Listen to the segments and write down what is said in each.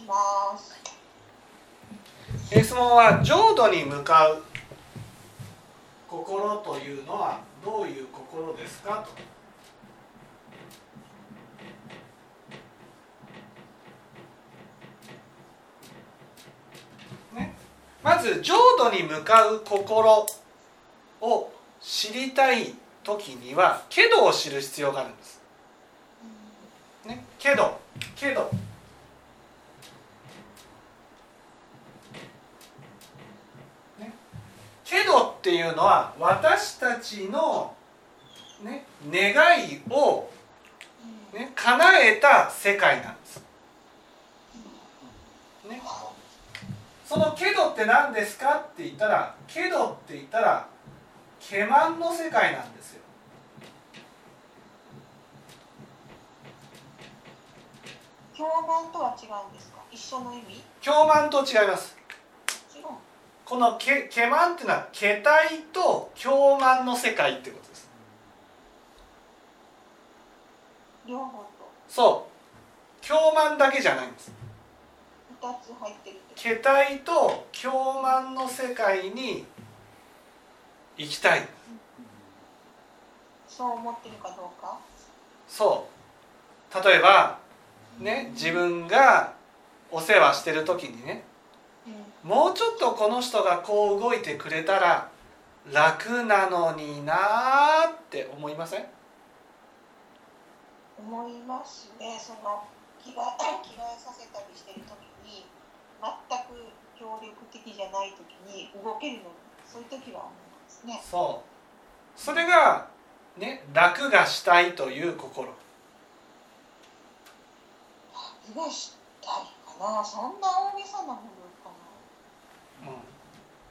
します。質問は浄土に向かう心というのはどういう心ですかと。ね、まず浄土に向かう心を知りたい時にはけどを知る必要があるんです。ね、けど。けど。けどっていうのは私たちの、ね、願いを、ね、叶えた世界なんです。ね、その「けど」って何ですかって言ったら「けど」って言ったら「ケマンの世界なんですよ。教満とは違うんですか？一緒の意味？教満と違います。このけ「ケマン」っていうのは「ケ体」と「教満の世界ってことです。両方と。そう。教満だけじゃないんです。二つ入ってるってケ体と教満の世界に行きたい。そう思ってるかどうか？そう。例えばね自分がお世話してる時にねうんもうちょっとこの人がこう動いてくれたら楽なのになーって思いません？思いますね。その着替え着替えさせたりしてる時に全く協力的じゃない時に動けるのにそういう時は思いますね。そう。それがね楽がしたいという心。楽がしたいかな。そんな大げさなもの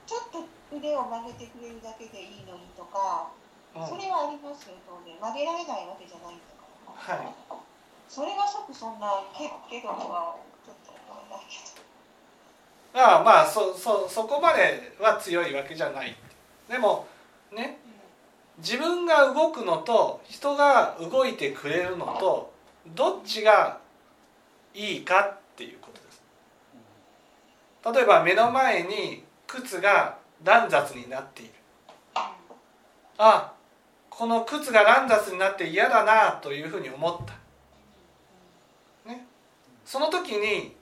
ちょっと腕を曲げてくれるだけでいいのにとか、それはありますよ当然曲げられないわけじゃないんだか。らはい。それが即そんなけけどはちょっと思えないけどああまあそそそこまでは強いわけじゃない。でもね自分が動くのと人が動いてくれるのとどっちがいいかっていうこと例えば目の前に靴が乱雑になっている。あこの靴が乱雑になって嫌だなというふうに思った。その時に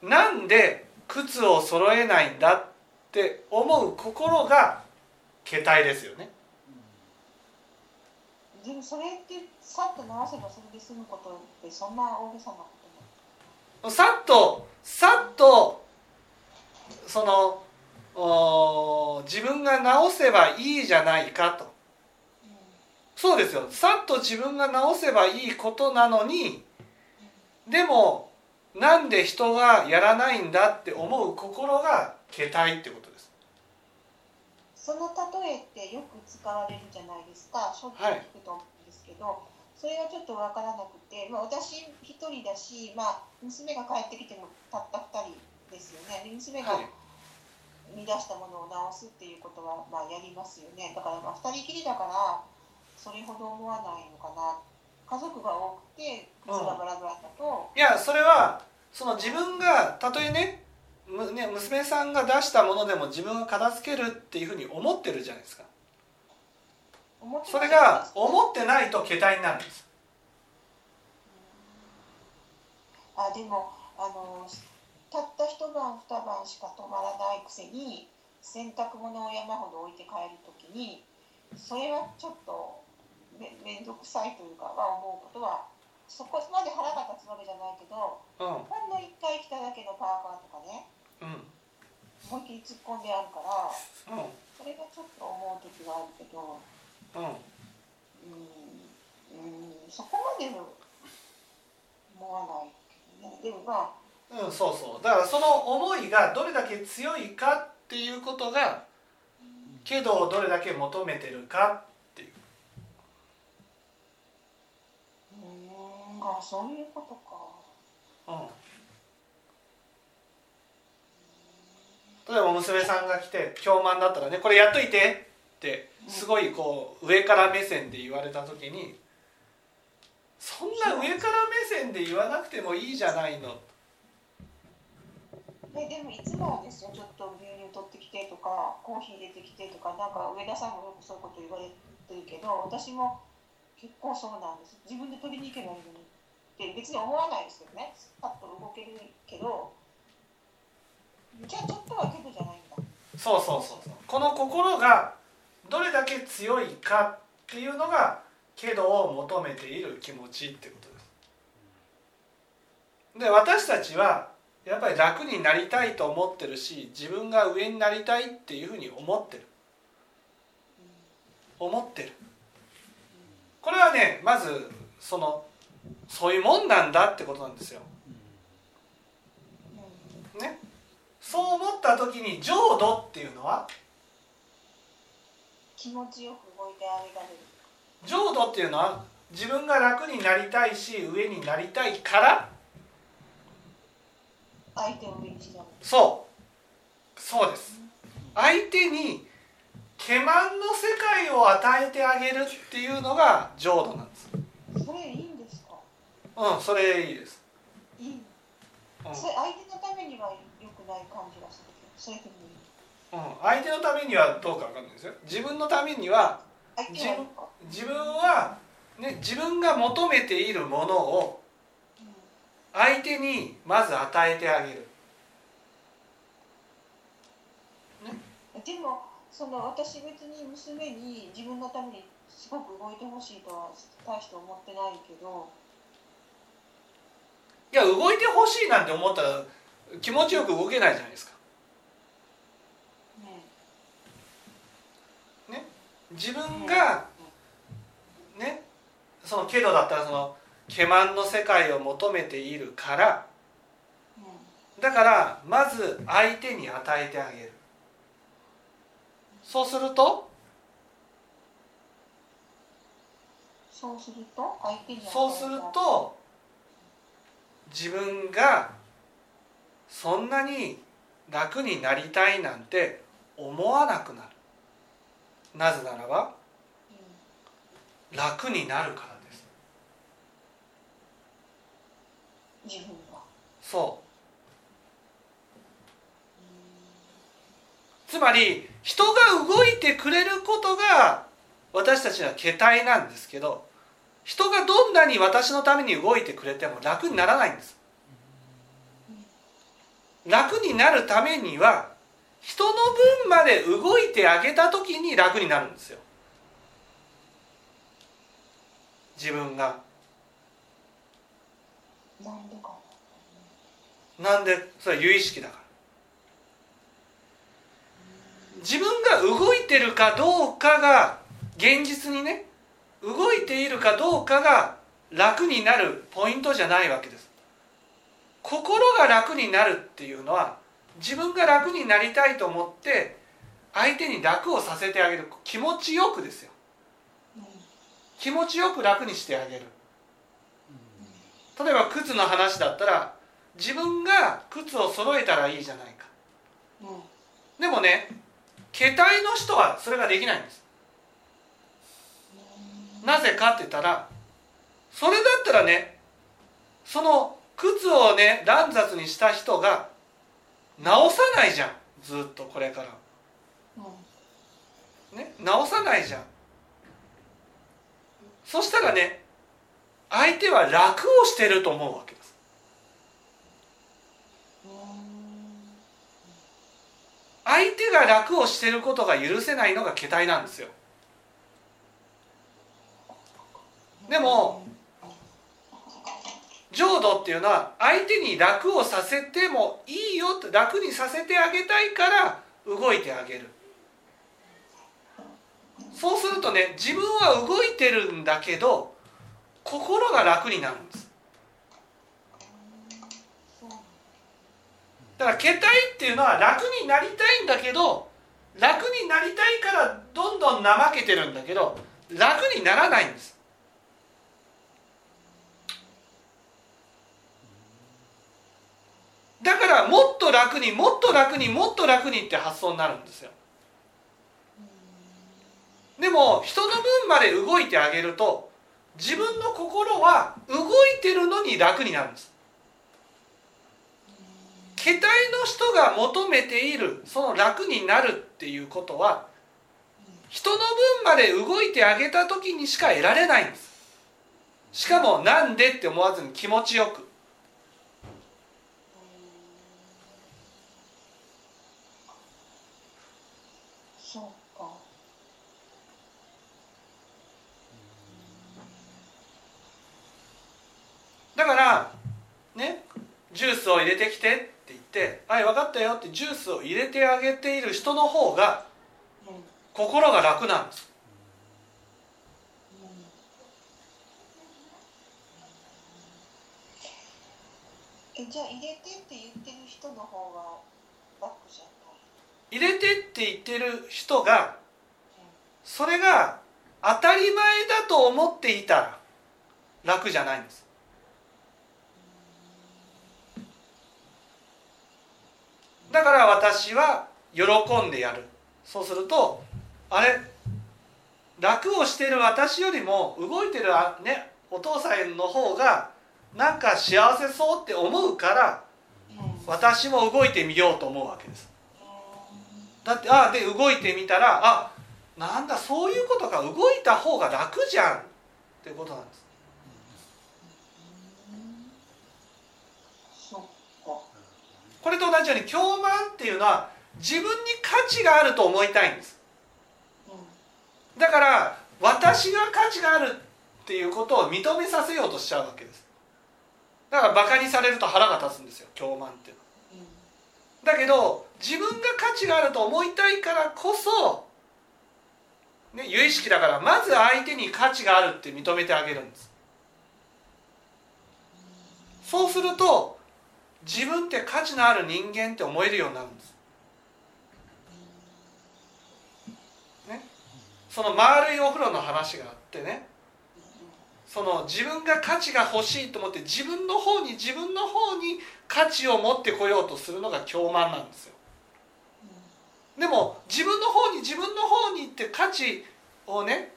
なんで靴を揃えないんだって思う心が携帯ですよね。でもそれってさっと直せばそれで済むことってそんな大げさなことさっとさっとそのお自分が直せばいいじゃないかと。そうですよ。さっと自分が直せばいいことなのにでもなんで人がやらないんだって思う心が携帯ってことです。その例えってよく使われるじゃないですか。しょっちゅう聞くと思うんですけど、それがちょっとわからなくて、まあ、私一人だし、まあ、娘が帰ってきてもたった2人ですよね。で娘がはい。生み出したものを直すっていうことは、まあ、やりますよね。だからまあ2人きりだからそれほど思わないのかな。家族が多くて靴がバラバラだと、いやそれはその自分がたとえねむね娘さんが出したものでも自分が片付けるっていうふうに思ってるじゃないですか。それが思ってないと桁になるんです。あでもあのたった一晩二晩しか泊まらないくせに洗濯物を山ほど置いて帰るときにそれはちょっとめ面倒くさいというかは思うことはそこまで腹が立つわけじゃないけどうん。ほんの一回着ただけのパーカーとかねうん。思いっきり突っ込んであるからうん。それがちょっと思う時があるけどうん。うんうんそこまで思わないけどね。でもまあうん、そうそう。だからその思いがどれだけ強いかっていうことがけどをどれだけ求めてるかっていう。うーんあそういうことか。うん、例えば娘さんが来て教満だったらね「これやっといて」ってすごいこう上から目線で言われた時に「そんな上から目線で言わなくてもいいじゃないの」えでもいつもですよちょっと牛乳取ってきてとかコーヒー入れてきてとかなんか上田さんもよくそういうこと言われてるけど私も結構そうなんです。自分で取りに行けばいいのにって別に思わないですけどね。パッと動けるけどじゃあちょっとはけどじゃないんだ。そうそうそうそう。この心がどれだけ強いかっていうのがけどを求めている気持ちってことです。で私たちはやっぱり楽になりたいと思ってるし自分が上になりたいっていうふうに思ってる。思ってる。これはねまずそのそういうもんなんだってことなんですよ。ね、そう思った時に浄土っていうのは気持ちよく動いてあげられる浄土っていうのは自分が楽になりたいし上になりたいから相手を上にしなそう。そうです。相手に欺瞞の世界を与えてあげるっていうのが浄土なんです。それいいんですか？うんそれいいです、いい、うん。それ相手のためには良くない感じがするそれでもいいうん、相手のためにはどうかわかんないですよ。自分のためには自分は、ね、自分が求めているものをうん相手にまず与えてあげる。でもその私別に娘に自分のためにすごく動いてほしいとは大して思ってないけど。いや動いてほしいなんて思ったら気持ちよく動けないじゃないですか。ね。自分がね。そのけどだったらその欺瞞の世界を求めているから。うんだからまず相手に与えてあげる。そうすると？そうすると？相手にそうすると自分がそんなに楽になりたいなんて思わなくなる。なぜならばう楽になるからですん自分がそう。つまり人が動いてくれることが私たちは桁体なんですけど人がどんなに私のために動いてくれても楽にならないんです。楽になるためには人の分まで動いてあげた時に楽になるんですよ。自分が。なんでかなんでそれは有意識だから。自分が動いてるかどうかが現実にね動いているかどうかが楽になるポイントじゃないわけです。心が楽になるっていうのは自分が楽になりたいと思って相手に楽をさせてあげる。気持ちよくですよ。気持ちよく楽にしてあげる。例えば靴の話だったら自分が靴を揃えたらいいじゃないか。うん。でもね携帯の人はそれができないんです。なぜかって言ったらそれだったらねその靴をね乱雑にした人が直さないじゃん。ずっとこれから。うん。ね？直さないじゃん。そしたらね相手は楽をしてると思うわけです。相手が楽をしてることが許せないのが桁体なんですよ。でも浄土っていうのは相手に楽をさせてもいいよって楽にさせてあげたいから動いてあげる。そうするとね自分は動いてるんだけど心が楽になるんです。だから桁体っていうのは楽になりたいんだけど楽になりたいからどんどん怠けてるんだけど楽にならないんです。だからもっと楽にもっと楽にもっと楽にって発想になるんですよ。でも人の分まで動いてあげると自分の心は動いてるのに楽になるんです。桁世帯の人が求めているその楽になるっていうことは人の分まで動いてあげた時にしか得られないんです。しかもなんでって思わずに気持ちよく。そうかだからねジュースを入れてきてって言って「はい分かったよ」ってジュースを入れてあげている人の方が心が楽なんです。えじゃあ入れてって言ってる人の方が楽じゃない？入れてって言ってる人がそれが当たり前だと思っていたら楽じゃないんですだから私は喜んでやる。そうするとあれ？楽をしてる私よりも動いてるねお父さんの方がなんか幸せそうって思うから私も動いてみようと思うわけです。だってあで動いてみたらあなんだそういうことか。動いた方が楽じゃん。っていうことなんですんそっかこれと同じように狂慢っていうのは自分に価値があると思いたいんです。だから私が価値があるっていうことを認めさせようとしちゃうわけです。だからバカにされると腹が立つんですよ狂慢っていうのは。だけど自分が価値があると思いたいからこそ、ね、有意識だからまず相手に価値があるって認めてあげるんです。そうすると自分って価値のある人間って思えるようになるんです、ね、その丸いお風呂の話があってね。その自分が価値が欲しいと思って自分の方に自分の方に価値を持ってこようとするのが狂慢なんですよ。でも自分の方に自分の方にって価値をね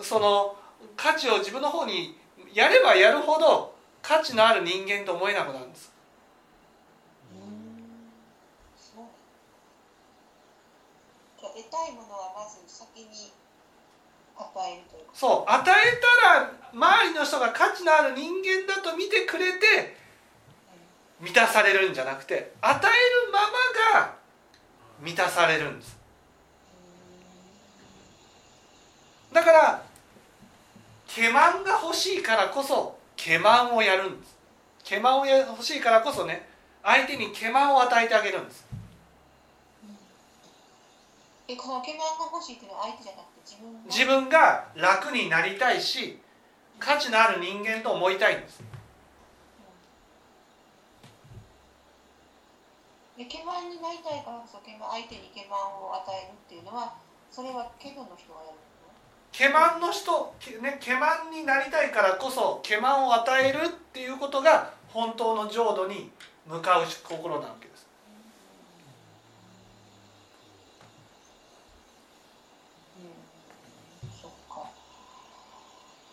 その価値を自分の方にやればやるほど価値のある人間と思えなくなるんです。そうじゃあ得たいものはまず先に与えるというか。そう。与えたら周りの人が価値のある人間だと見てくれて満たされるんじゃなくて与えるままが満たされるんです。だからケマンが欲しいからこそケマンをやるんです。ケマンをや欲しいからこそね相手にケマンを与えてあげるんです。えこのケマンが欲しいっていうのは相手じゃなくて自分が？自分が楽になりたいし価値のある人間と思いたいんです。でケマンになりたいからこそ相手にケマンを与えるっていうのはそれはケドの人がやる。のケマンの人、けね、ケマンになりたいからこそケマンを与えるっていうことが本当の浄土に向かう心なわけです。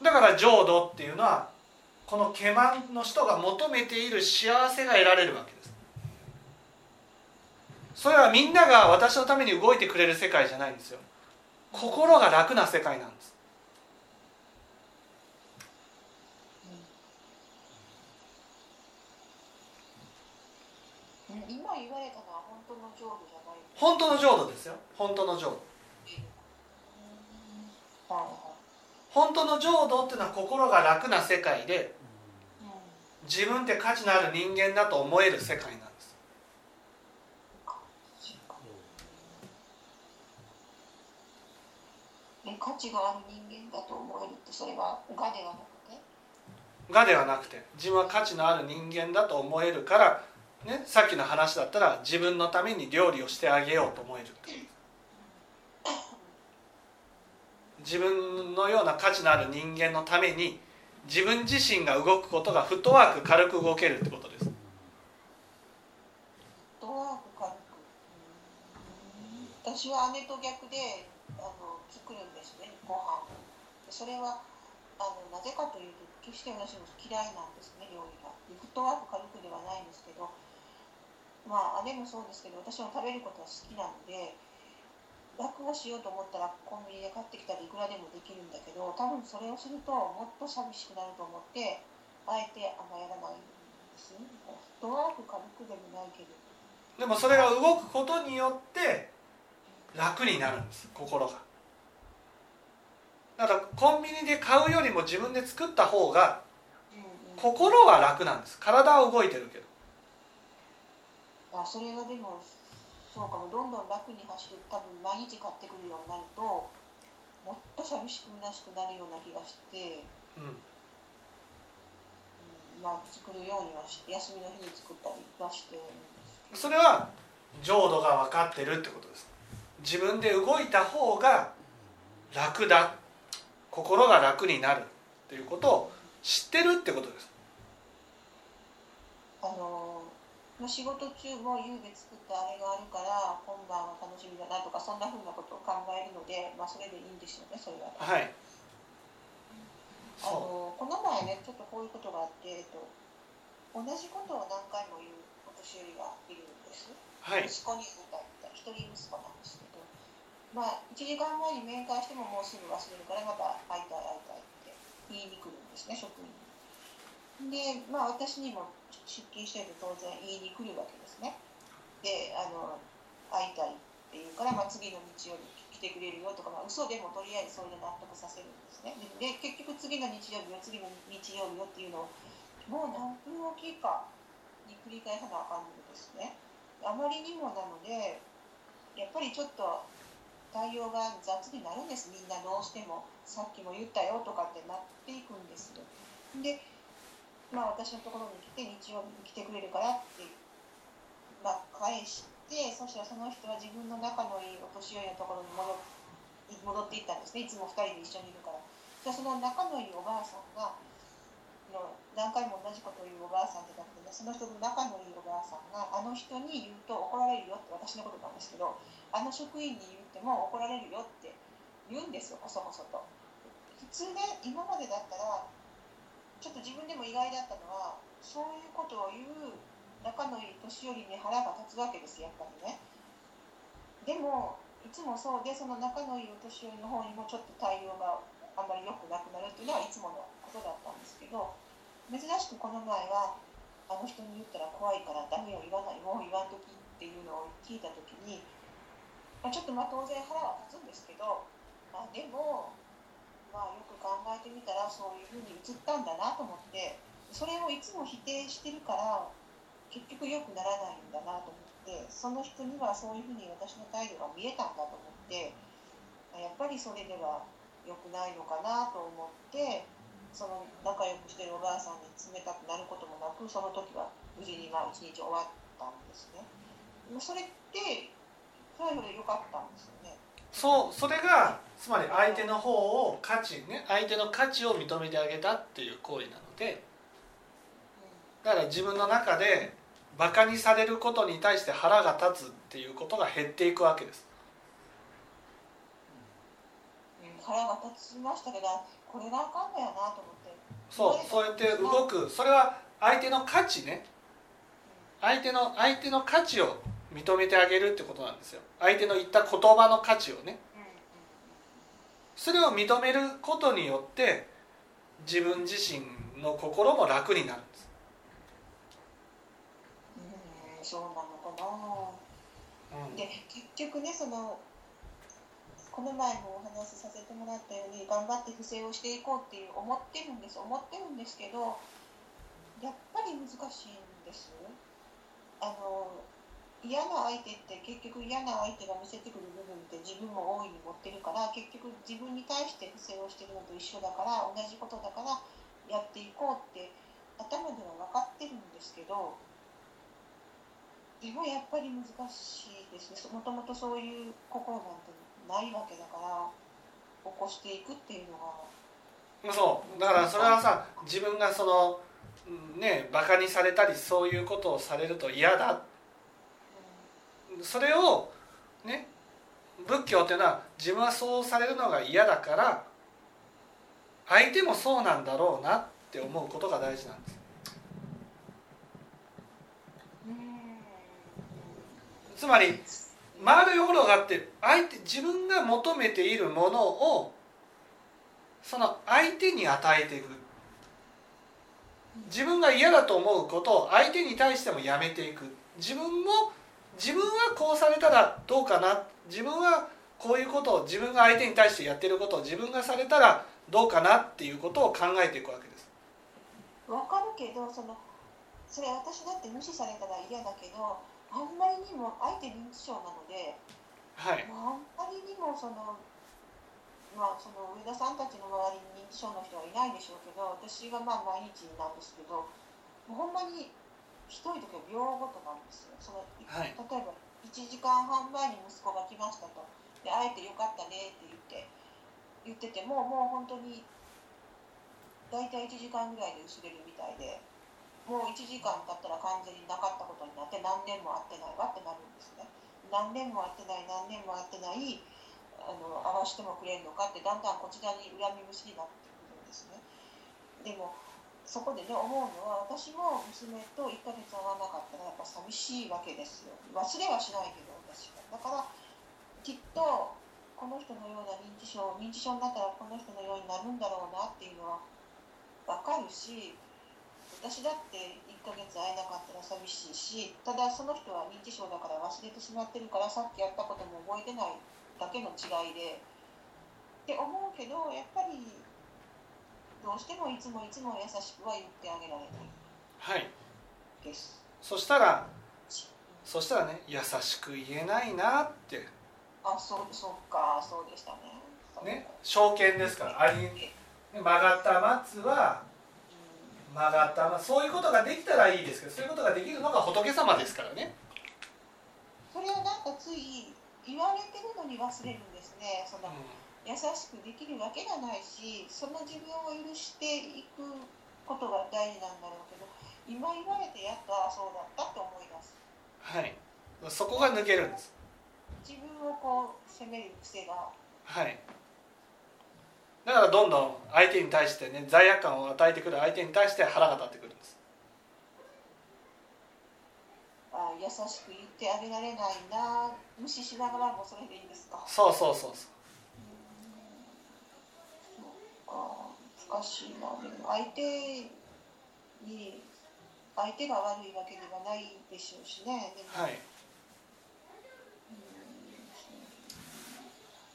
だから浄土っていうのはこのケマンの人が求めている幸せが得られるわけです。それはみんなが私のために動いてくれる世界じゃないんですよ心が楽な世界なんです。うん。今言われたのは本当の浄土じゃない本当の浄土ですよ。本当の浄土。本当の浄土っていうのは心が楽な世界で自分って価値のある人間だと思える世界なんですえ価値がある人間だと思えるってそれは我ではなくて？がではなくて自分は価値のある人間だと思えるから、ね、さっきの話だったら自分のために料理をしてあげようと思える自分のような価値のある人間のために自分自身が動くことがフットワーク軽く動けるってことです。ドワーク軽く。うん。私は姉と逆であの作るんですねご飯それはあのなぜかというと決して私も嫌いなんですね料理が。でフットワーク軽くではないんですけどまあ姉もそうですけど私も食べることは好きなので楽をしようと思ったらコンビニで買ってきたらいくらでもできるんだけど多分それをするともっと寂しくなると思ってあえてあんまやらないんですね。フットワーク軽くでもないけど。でもそれが動くことによって楽になるんです心が。だからコンビニで買うよりも自分で作った方が心は楽なんです。体は動いてるけど。あそれがでもそうかも。どんどん楽に走る。多分毎日買ってくるようになるともっと寂しく虚しくなるような気がして、うん。うん、まあ作るようにはして休みの日に作ったりはしてそれは浄土が分かってるってことです。自分で動いた方が楽だ心が楽になるっていうことを知ってるってことです。あのまあ仕事中も夕べ作ったあれがあるから今晩は楽しみだなとかそんなふうなことを考えるので、まあ、それでいいんですよねそれは。はい。あそのこの前ねちょっとこういうことがあって、えっと、同じことを何回も言うお年寄りがいるんです。うはい。息子に歌った。一人息子なんですまあ、1時間前に面会してももうすぐ忘れるからまた会いたい会いたいって言いに来るんですね職員に。でまあ私にも出勤してると当然言いに来るわけですね。であの会いたいって言うから、まあ、次の日曜日来てくれるよとか、まあ、嘘でもとりあえずそれで納得させるんですね。で結局次の日曜日よ次の日曜日よっていうのをもう何分おきかに繰り返さなあかんのですね。あまりにもなのでやっぱりちょっと対応が雑になるんです。みんなどうしても。さっきも言ったよとかってなっていくんですよ。でまあ私のところに来て日曜日に来てくれるからってまあ返してそしたらその人は自分の仲のいいお年寄りのところに戻っていったんですね。いつも2人で一緒にいるから。じゃその仲のいいおばあさんがの何回も同じことを言うおばあさんじゃなくてねその人の仲のいいおばあさんがあの人に言うと怒られるよって私のことなんですけどあの職員に言っても怒られるよって言うんですよこそこそと。普通ね今までだったらちょっと自分でも意外だったのはそういうことを言う仲のいい年寄りに腹が立つわけですやっぱりね。でもいつもそうでその仲のいいお年寄りの方にもちょっと対応があんまり良くなくなるっていうのはいつものことだったんですけど珍しくこの前はあの人に言ったら怖いからダメよ言わないもう言わんときっていうのを聞いた時に、まあ、ちょっとまあ当然腹は立つんですけど、まあ、でも、まあ、よく考えてみたらそういうふうに映ったんだなと思ってそれをいつも否定してるから結局良くならないんだなと思ってその人にはそういうふうに私の態度が見えたんだと思ってやっぱりそれでは良くないのかなと思ってその仲良くしてるおばあさんに冷たくなることもなくその時は無事にまあ一日終わったんですね。それってそれぞれ良かったんですよね。そうそれがつまり相手の方を価値ね相手の価値を認めてあげたっていう行為なのでだから自分の中でバカにされることに対して腹が立つっていうことが減っていくわけですうん、腹が立ちましたけどこれがあかんのやなと思って。そうそうやって動く。それは相手の価値ね。相手の相手の価値を認めてあげるってことなんですよ。相手の言った言葉の価値をね。それを認めることによって自分自身の心も楽になるんです、うんうんそうなのかな。うん。で結局ねそのこの前もお話しさせてもらったように頑張って不正をしていこうっていう思ってるんです思ってるんですけどやっぱり難しいんです。あの嫌な相手って結局嫌な相手が見せてくる部分って自分も大いに持ってるから結局自分に対して不正をしてるのと一緒だから同じことだからやっていこうって頭では分かってるんですけどでもやっぱり難しいですね。もともとそういう心なんてないわけだから起こしていくっていうのが。そう。だからそれはさ自分がそのうんねバカにされたりそういうことをされると嫌だ。それをね仏教っていうのは自分はそうされるのが嫌だから相手もそうなんだろうなって思うことが大事なんですうんうんつまり丸い心があって相手自分が求めているものをその相手に与えていく。自分が嫌だと思うことを相手に対してもやめていく。自分も自分はこうされたらどうかな。自分はこういうことを自分が相手に対してやってることを自分がされたらどうかな。っていうことを考えていくわけです。わかるけどそのそれ私だって無視されたら嫌だけどあんまりにも相手認知症なので、はい、まあ、あんまりにもそのまあその上田さんたちの周りに認知症の人はいないでしょうけど私がまあ毎日なんですけどもうほんまにひどい時は秒ごとなんですよ。その、はい。例えば1時間半前に息子が来ましたと。で会えてよかったねって言って言っててももう本当に大体1時間ぐらいで薄れるみたいでもう1時間経ったら完全になかったことになって何年も会ってないわってなるんですね。何年も会ってない何年も会ってないあの会わしてもくれんのかってだんだんこちらに恨み節になってくるんですね。でもそこでね思うのは私も娘と1ヶ月会わなかったらやっぱ寂しいわけですよ。忘れはしないけど私は。だからきっとこの人のような認知症認知症になったらこの人のようになるんだろうなっていうのは分かるし私だって1ヶ月会えなかったら寂しいしただその人は認知症だから忘れてしまってるからさっきやったことも覚えてないだけの違いで。って思うけどやっぱりどうしてもいつもいつも優しくは言ってあげられない。はい、です。そしたらそしたらね優しく言えないなって。あそうそっかそうでしたね。ね証券ですからあり曲がった松はうん曲がった松そういうことができたらいいですけどそういうことができるのが仏様ですからね。それをなんかつい言われてるのに忘れるんですね。その優しくできるわけがないしその自分を許していくことが大事なんだろうけど今言われてやっとあそうだったって思い出す。はい。そこが抜けるんです。自分をこう責める癖が。はいだからどんどん相手に対してね罪悪感を与えてくる相手に対して腹が立ってくるんです。あ優しく言ってあげられないな無視しながらもそれでいいんですか？そうそうそうそう。そうか難しいな。でも相手に相手が悪いわけではないでしょうしね。はい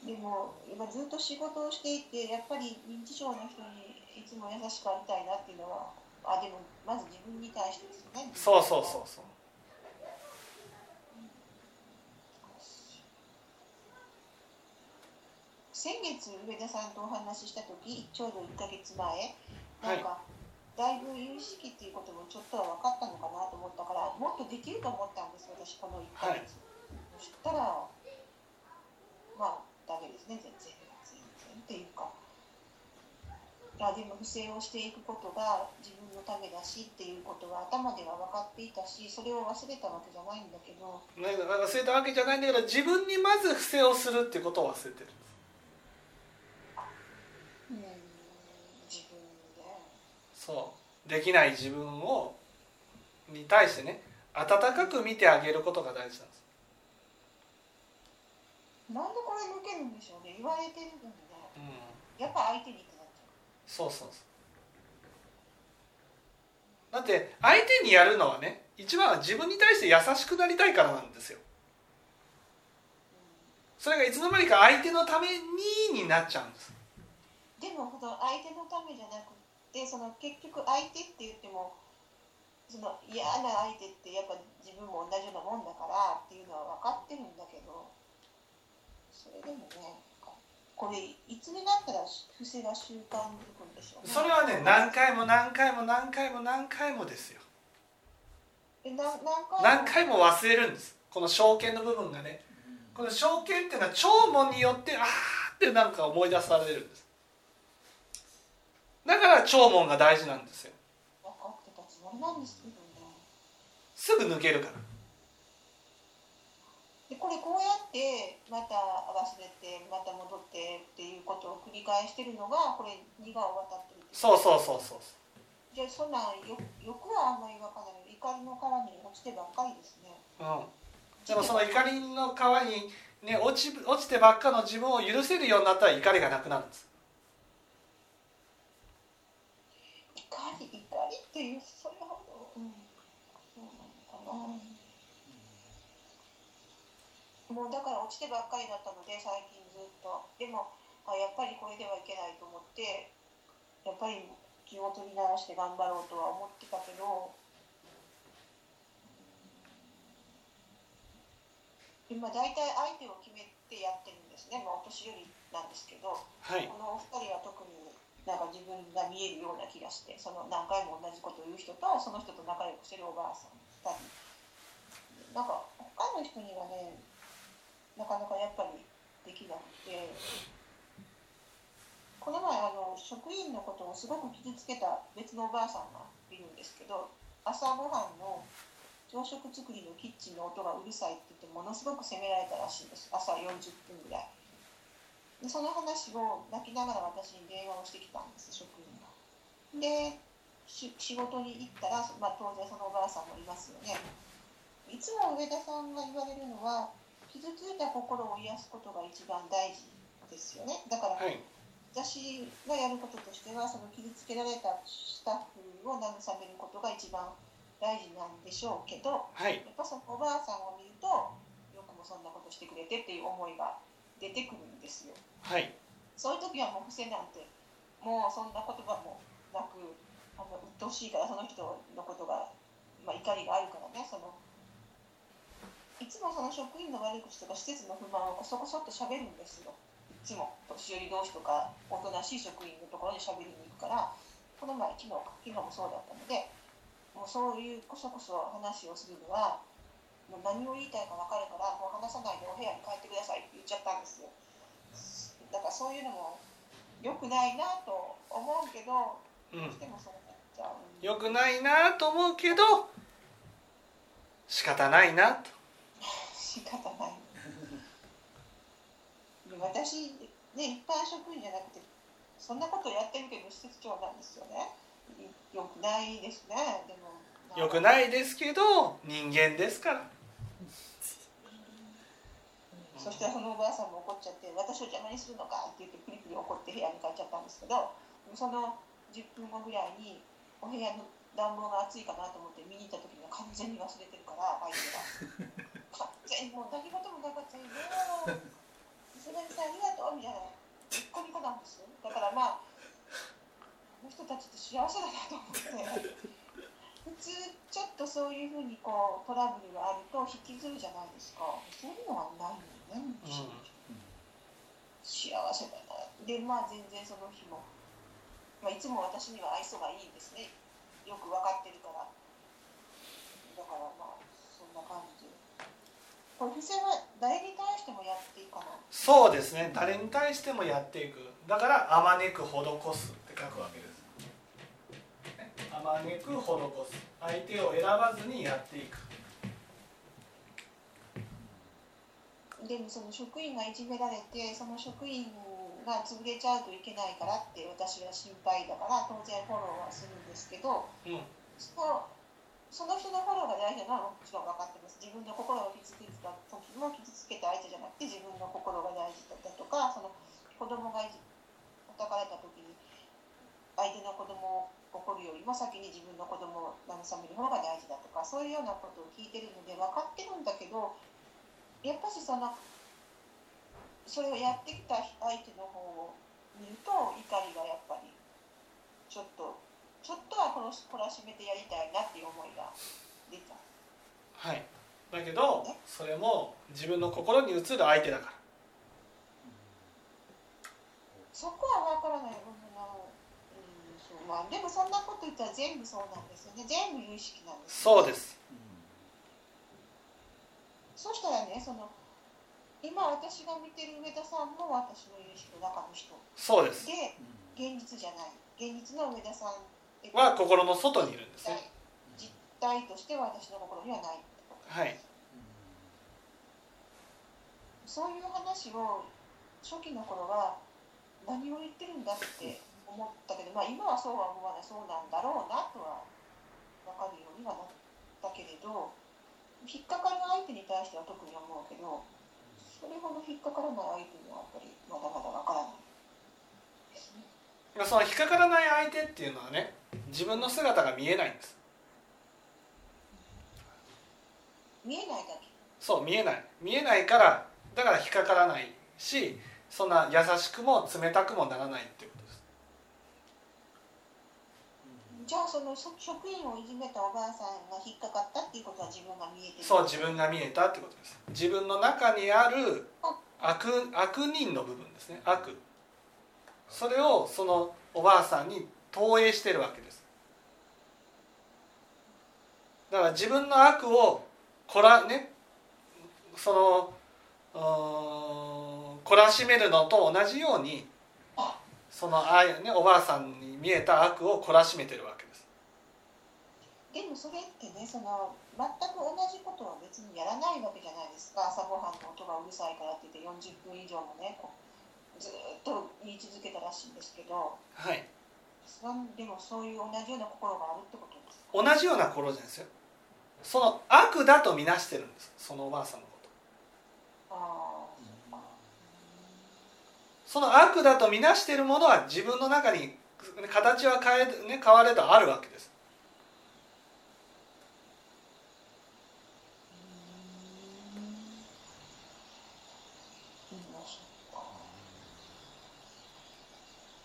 うんでも今ずっと仕事をしていてやっぱり認知症の人にいつも優しくありたいなっていうのはあでもまず自分に対してですよね。そうそうそうそう。先月上田さんとお話しした時ちょうど1ヶ月前なんか、だいぶ有識っていうこともちょっとは分かったのかなと思ったからもっとできると思ったんです私この1ヶ月、そしたらね全然全然っていうかいやでも不正をしていくことが自分のためだしっていうことは頭では分かっていたしそれを忘れたわけじゃないんだけどね忘れたわけじゃないんだけど自分にまず不正をするっていうことを忘れてる。うん自分で。そう。できない自分をに対してね温かく見てあげることが大事なんですなんでこれ抜けるんでしょうね。言われてるのにね。うんやっぱ相手にってなっちゃそうそうそう。だって相手にやるのはね一番は自分に対して優しくなりたいからなんですよ。う、それがいつの間にか相手のためにになっちゃうんです。うん、でもその相手のためじゃなくてその結局相手って言ってもその嫌な相手ってやっぱ自分も同じようなもんだからっていうのは分かってるんだけどそれでもねこれいつになったら不正が習慣づくんでしょうね。それはね何回も何回も何回も何回もですよ。えな何回何回も忘れるんです。この証券の部分がね。この証券っていうのは聴聞によってあーってなんか思い出されるんです。だから聴聞が大事なんですよ。分かってたつもりなんですけどね。すぐ抜けるから。でこれこうやってまた忘れてまた戻ってっていうことを繰り返してるのがこれ2が渡ってるってそうそうそうそうじゃあそんなんよ欲はあんまりわかんない。怒りの川に落ちてばっかりですね。うん、でもその怒りの川に、ね、落ち落ちてばっかの自分を許せるようになったら怒りがなくなるんです。怒り怒りっていうそれほど、うん、そうなのかな。もうだから落ちてばっかりだったので最近ずっと。でもあやっぱりこれではいけないと思ってやっぱり気を取り直して頑張ろうとは思ってたけど今大体相手を決めてやってるんですね、まあ、お年寄りなんですけど、はい。このお二人は特になんか自分が見えるような気がしてその何回も同じことを言う人とその人と仲良くしてるおばあさん2人なんか他の人にはねなかなかやっぱりできなくて。この前あの職員のことをすごく傷つけた別のおばあさんがいるんですけど朝ごはんの朝食作りのキッチンの音がうるさいって言ってものすごく責められたらしいんです。朝40分ぐらい。でその話を泣きながら私に電話をしてきたんです職員が。でし仕事に行ったら、まあ、当然そのおばあさんもいますよね。いつも上田さんが言われるのは傷ついた心を癒すことが一番大事ですよね。だから、はい。私がやることとしてはその傷つけられたスタッフを慰めることが一番大事なんでしょうけどはい。やっぱそのおばあさんを見るとよくもそんなことしてくれてっていう思いが出てくるんですよ。はい。そういう時はもう伏せなんてもうそんな言葉もなくあの鬱陶しいからその人のことが、まあ、怒りがあるからねそのいつもその職員の悪口とか施設の不満をこそこそっと喋るんですよ。いつも。年寄り同士とかおとなしい職員のところに喋りに行くからこの前昨日か。昨日もそうだったのでもうそういうこそこそ話をするのはもう何を言いたいか分かるからもう話さないでお部屋に帰ってくださいって言っちゃったんですよ。だからそういうのも良くないなと思うけどうん。どうしてもそうなっちゃうよ。くないなと思うけど仕方ないなと仕方ない。で私ね一般職員じゃなくてそんなことやってるけど施設長なんですよね。よくないですね。でもよくいないですけど人間ですから。そしたらそのおばあさんも怒っちゃって私を邪魔にするのかって言ってプリプリ怒って部屋に帰っちゃったんですけどその10分後ぐらいにお部屋の暖房が暑いかなと思って見に行った時には完全に忘れてるから相手が完全にもう何事もなかったよねそれさんありがとうみたいなニコニコなんですよ。だからまあこの人たちって幸せだなと思って普通ちょっとそういうふうにこうトラブルがあると引きずるじゃないですか。そういうのはないのね、幸せだなでまあ全然その日も、まあ、いつも私には愛想がいいんですね。よく分かってるから。だからまあこれ不正は誰に対してもやっていいかな？そうですね。誰に対してもやっていく。だからあまねく施すって書くわけです。あまねく施す。相手を選ばずにやっていく。でもその職員がいじめられてその職員が潰れちゃうといけないからって私は心配だから当然フォローはするんですけどうん。そのその人のフォローが大事なのはもちろん分かってます。自分の心を傷つけた時も傷つけた相手じゃなくて自分の心が大事だったとかその子供がいじ叩かれた時に相手の子供を怒るよりも先に自分の子供を慰める方が大事だとかそういうようなことを聞いてるので分かってるんだけどやっぱしそのそれをやってきた相手の方を見ると怒りがやっぱりちょっとちょっとは懲らし懲らしめてやりたいなっていう思いが出た。はい。だけどそれも自分の心に映る相手だから。そこは分からない部分なのうんそう。まあでもそんなこと言ったら全部そうなんですよね。全部有意識なんですそうです。そしたらねその今私が見てる上田さんも私の有意識の中の人。そうです。で現実じゃない。現実の上田さんは心の外にいるんですね。実体としては私の心にはない。ってことはい。そういう話を初期の頃は何を言ってるんだって思ったけど、まあ、今はそうは思わないそうなんだろうなとは分かるようにはなったけれど引っかかる相手に対しては特に思うけどそれほど引っかからない相手にはやっぱりまだまだわからないその引っかからない相手っていうのはね自分の姿が見えないんです。見えないだけ。そう見えない。見えないからだから引っかからないしそんな優しくも冷たくもならないっていうことです。じゃあそのそ職員をいじめたおばあさんが引っかかったっていうことは自分が見えてる。そう自分が見えたってことです。自分の中にある悪悪人の部分ですね。悪それをそのおばあさんに投影してるわけです。だから自分の悪をこらねその懲らしめるのと同じようにそのあい、ね、おばあさんに見えた悪を懲らしめてるわけです。でもそれってねその全く同じことは別にやらないわけじゃないですか。朝ごはんの音がうるさいからって言って40分以上もねずーっと言い続けたらしいんですけどはい。でもそういう同じような心があるってことです同じような心じゃないですよ。その悪だと見なしてるんです。そのおばあさんのこと。ああその悪だと見なしているものは自分の中に形は変え、ね、変われどあるわけです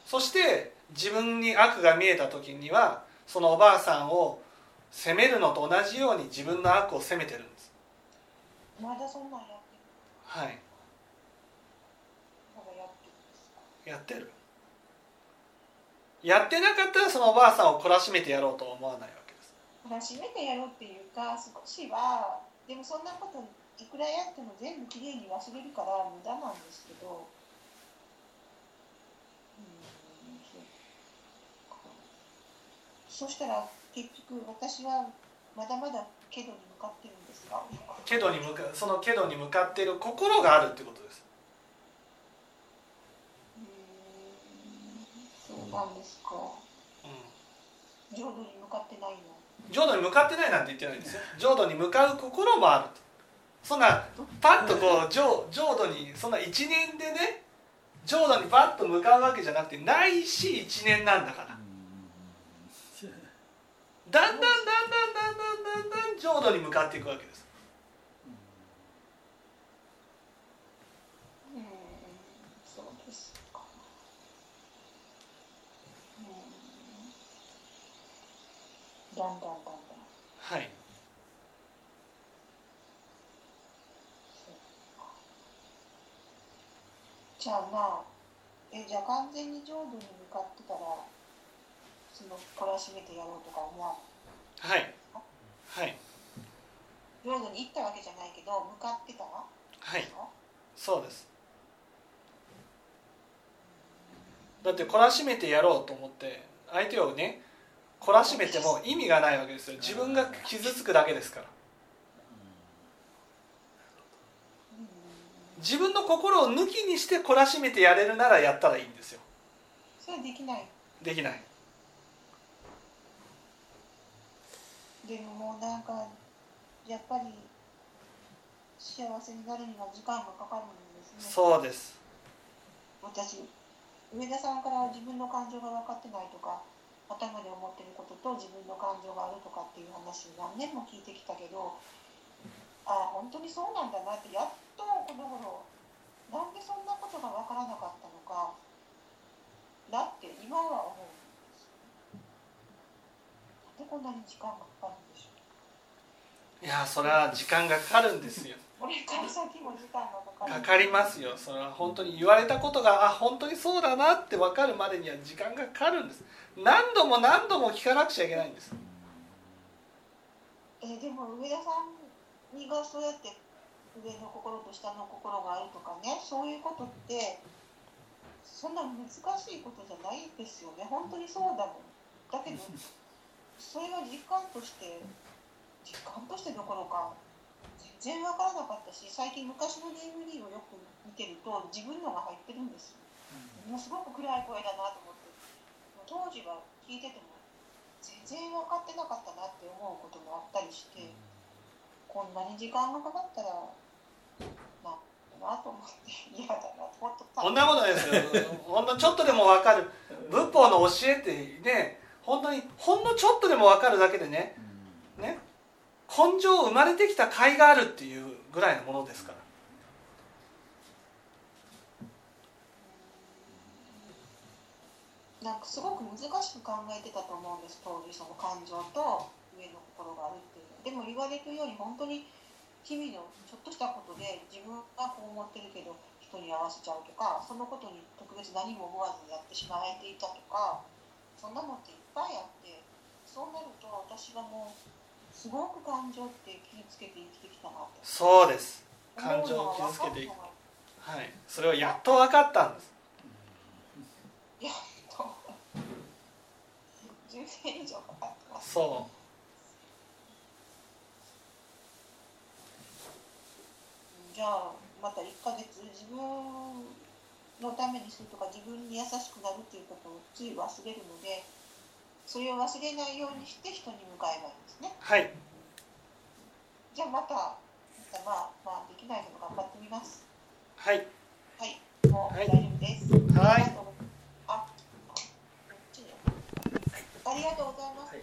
そして自分に悪が見えた時にはそのおばあさんを責めるのと同じように自分の悪を責めてるんです。まだそんなんやってるはい。やってるんですか？やってなかったらそのおばあさんを懲らしめてやろうとは思わないわけです。懲らしめてやろうっていうか少しはでもそんなこといくらやっても全部きれいに忘れるから無駄なんですけどうんそしたら結局私はまだまだけどに向かってるんですがけどに向かそのけどに向かっている心があるってことです。うんそうなんですか。う浄土に向かってないの？ん浄土に向かってないなんて言ってないんですよ。浄土に向かう心もあると。そんなパッとこう浄浄土にそんな一年でね浄土にパッと向かうわけじゃなくてないし一年なんだからだんだんだんだんだんだんだん浄土に向かっていくわけです。だんだんだんだんはいじゃあまあえじゃあ完全に浄土に向かってたらその懲らしめてやろうとか思わない？はい。はい。浄土に行ったわけじゃないけど向かってた？らはい。そう？です。だって懲らしめてやろうと思って相手をね懲らしめても意味がないわけですよ。自分が傷つくだけですから。うん。自分の心を抜きにして懲らしめてやれるならやったらいいんですよ。それできない。できないでももうなんかやっぱり幸せになるには時間がかかるんですね。そうです。私上田さんから自分の感情が分かってないとか頭で思ってることと自分の感情があるとかっていう話何年も聞いてきたけどああ本当にそうなんだなってやっとこの頃なんでそんなことが分からなかったのかなって今は思うこんなに時間がかかるんでしょう。いやそれは時間がかかるんですよ。かかりますよ。それは本当に言われたことがあ本当にそうだなって分かるまでには時間がかかるんです。何度も何度も聞かなくちゃいけないんです。えーでも上田さんにがそうやって上の心と下の心があるとかね。そういうことってそんな難しいことじゃないですよね。本当にそうだもん。だけどそれが実感として実感としてどころか。全然わからなかったし最近昔の DVD をよく見てると自分のが入ってるんです。よものすごく暗い声だなと思って。当時は聞いてても全然分かってなかったなって思うこともあったりしてこんなに時間がかかったらななと思って嫌だなと思ってこんなことないですよ。ほんのちょっとでも分かる。仏法の教えってね本当にほんのちょっとでも分かるだけでねね根性生まれてきた甲斐があるっていうぐらいのものですから。なんかすごく難しく考えてたと思うんです当時その感情と上の心があるっていう。のでも言われるように本当に日々のちょっとしたことで自分がこう思ってるけど人に合わせちゃうとかそのことに特別何も思わずやってしまえていたとかそんなのってぱいあってそうなると私はもうすごく感情って気をつけて生きてきたなってそうです。感情を傷つけていくはい。それをやっと分かったんです。やっと。10年以上かかってます。そじゃあまた1ヶ月自分のためにするとか自分に優しくなるっていうことをつい忘れるのでそれを忘れないようにして人に向かえばいいんですね。はい。じゃあまたまたまあまあできないけど頑張ってみます。はい。はい。もう大丈夫です。はい。ありがとうございます、はい。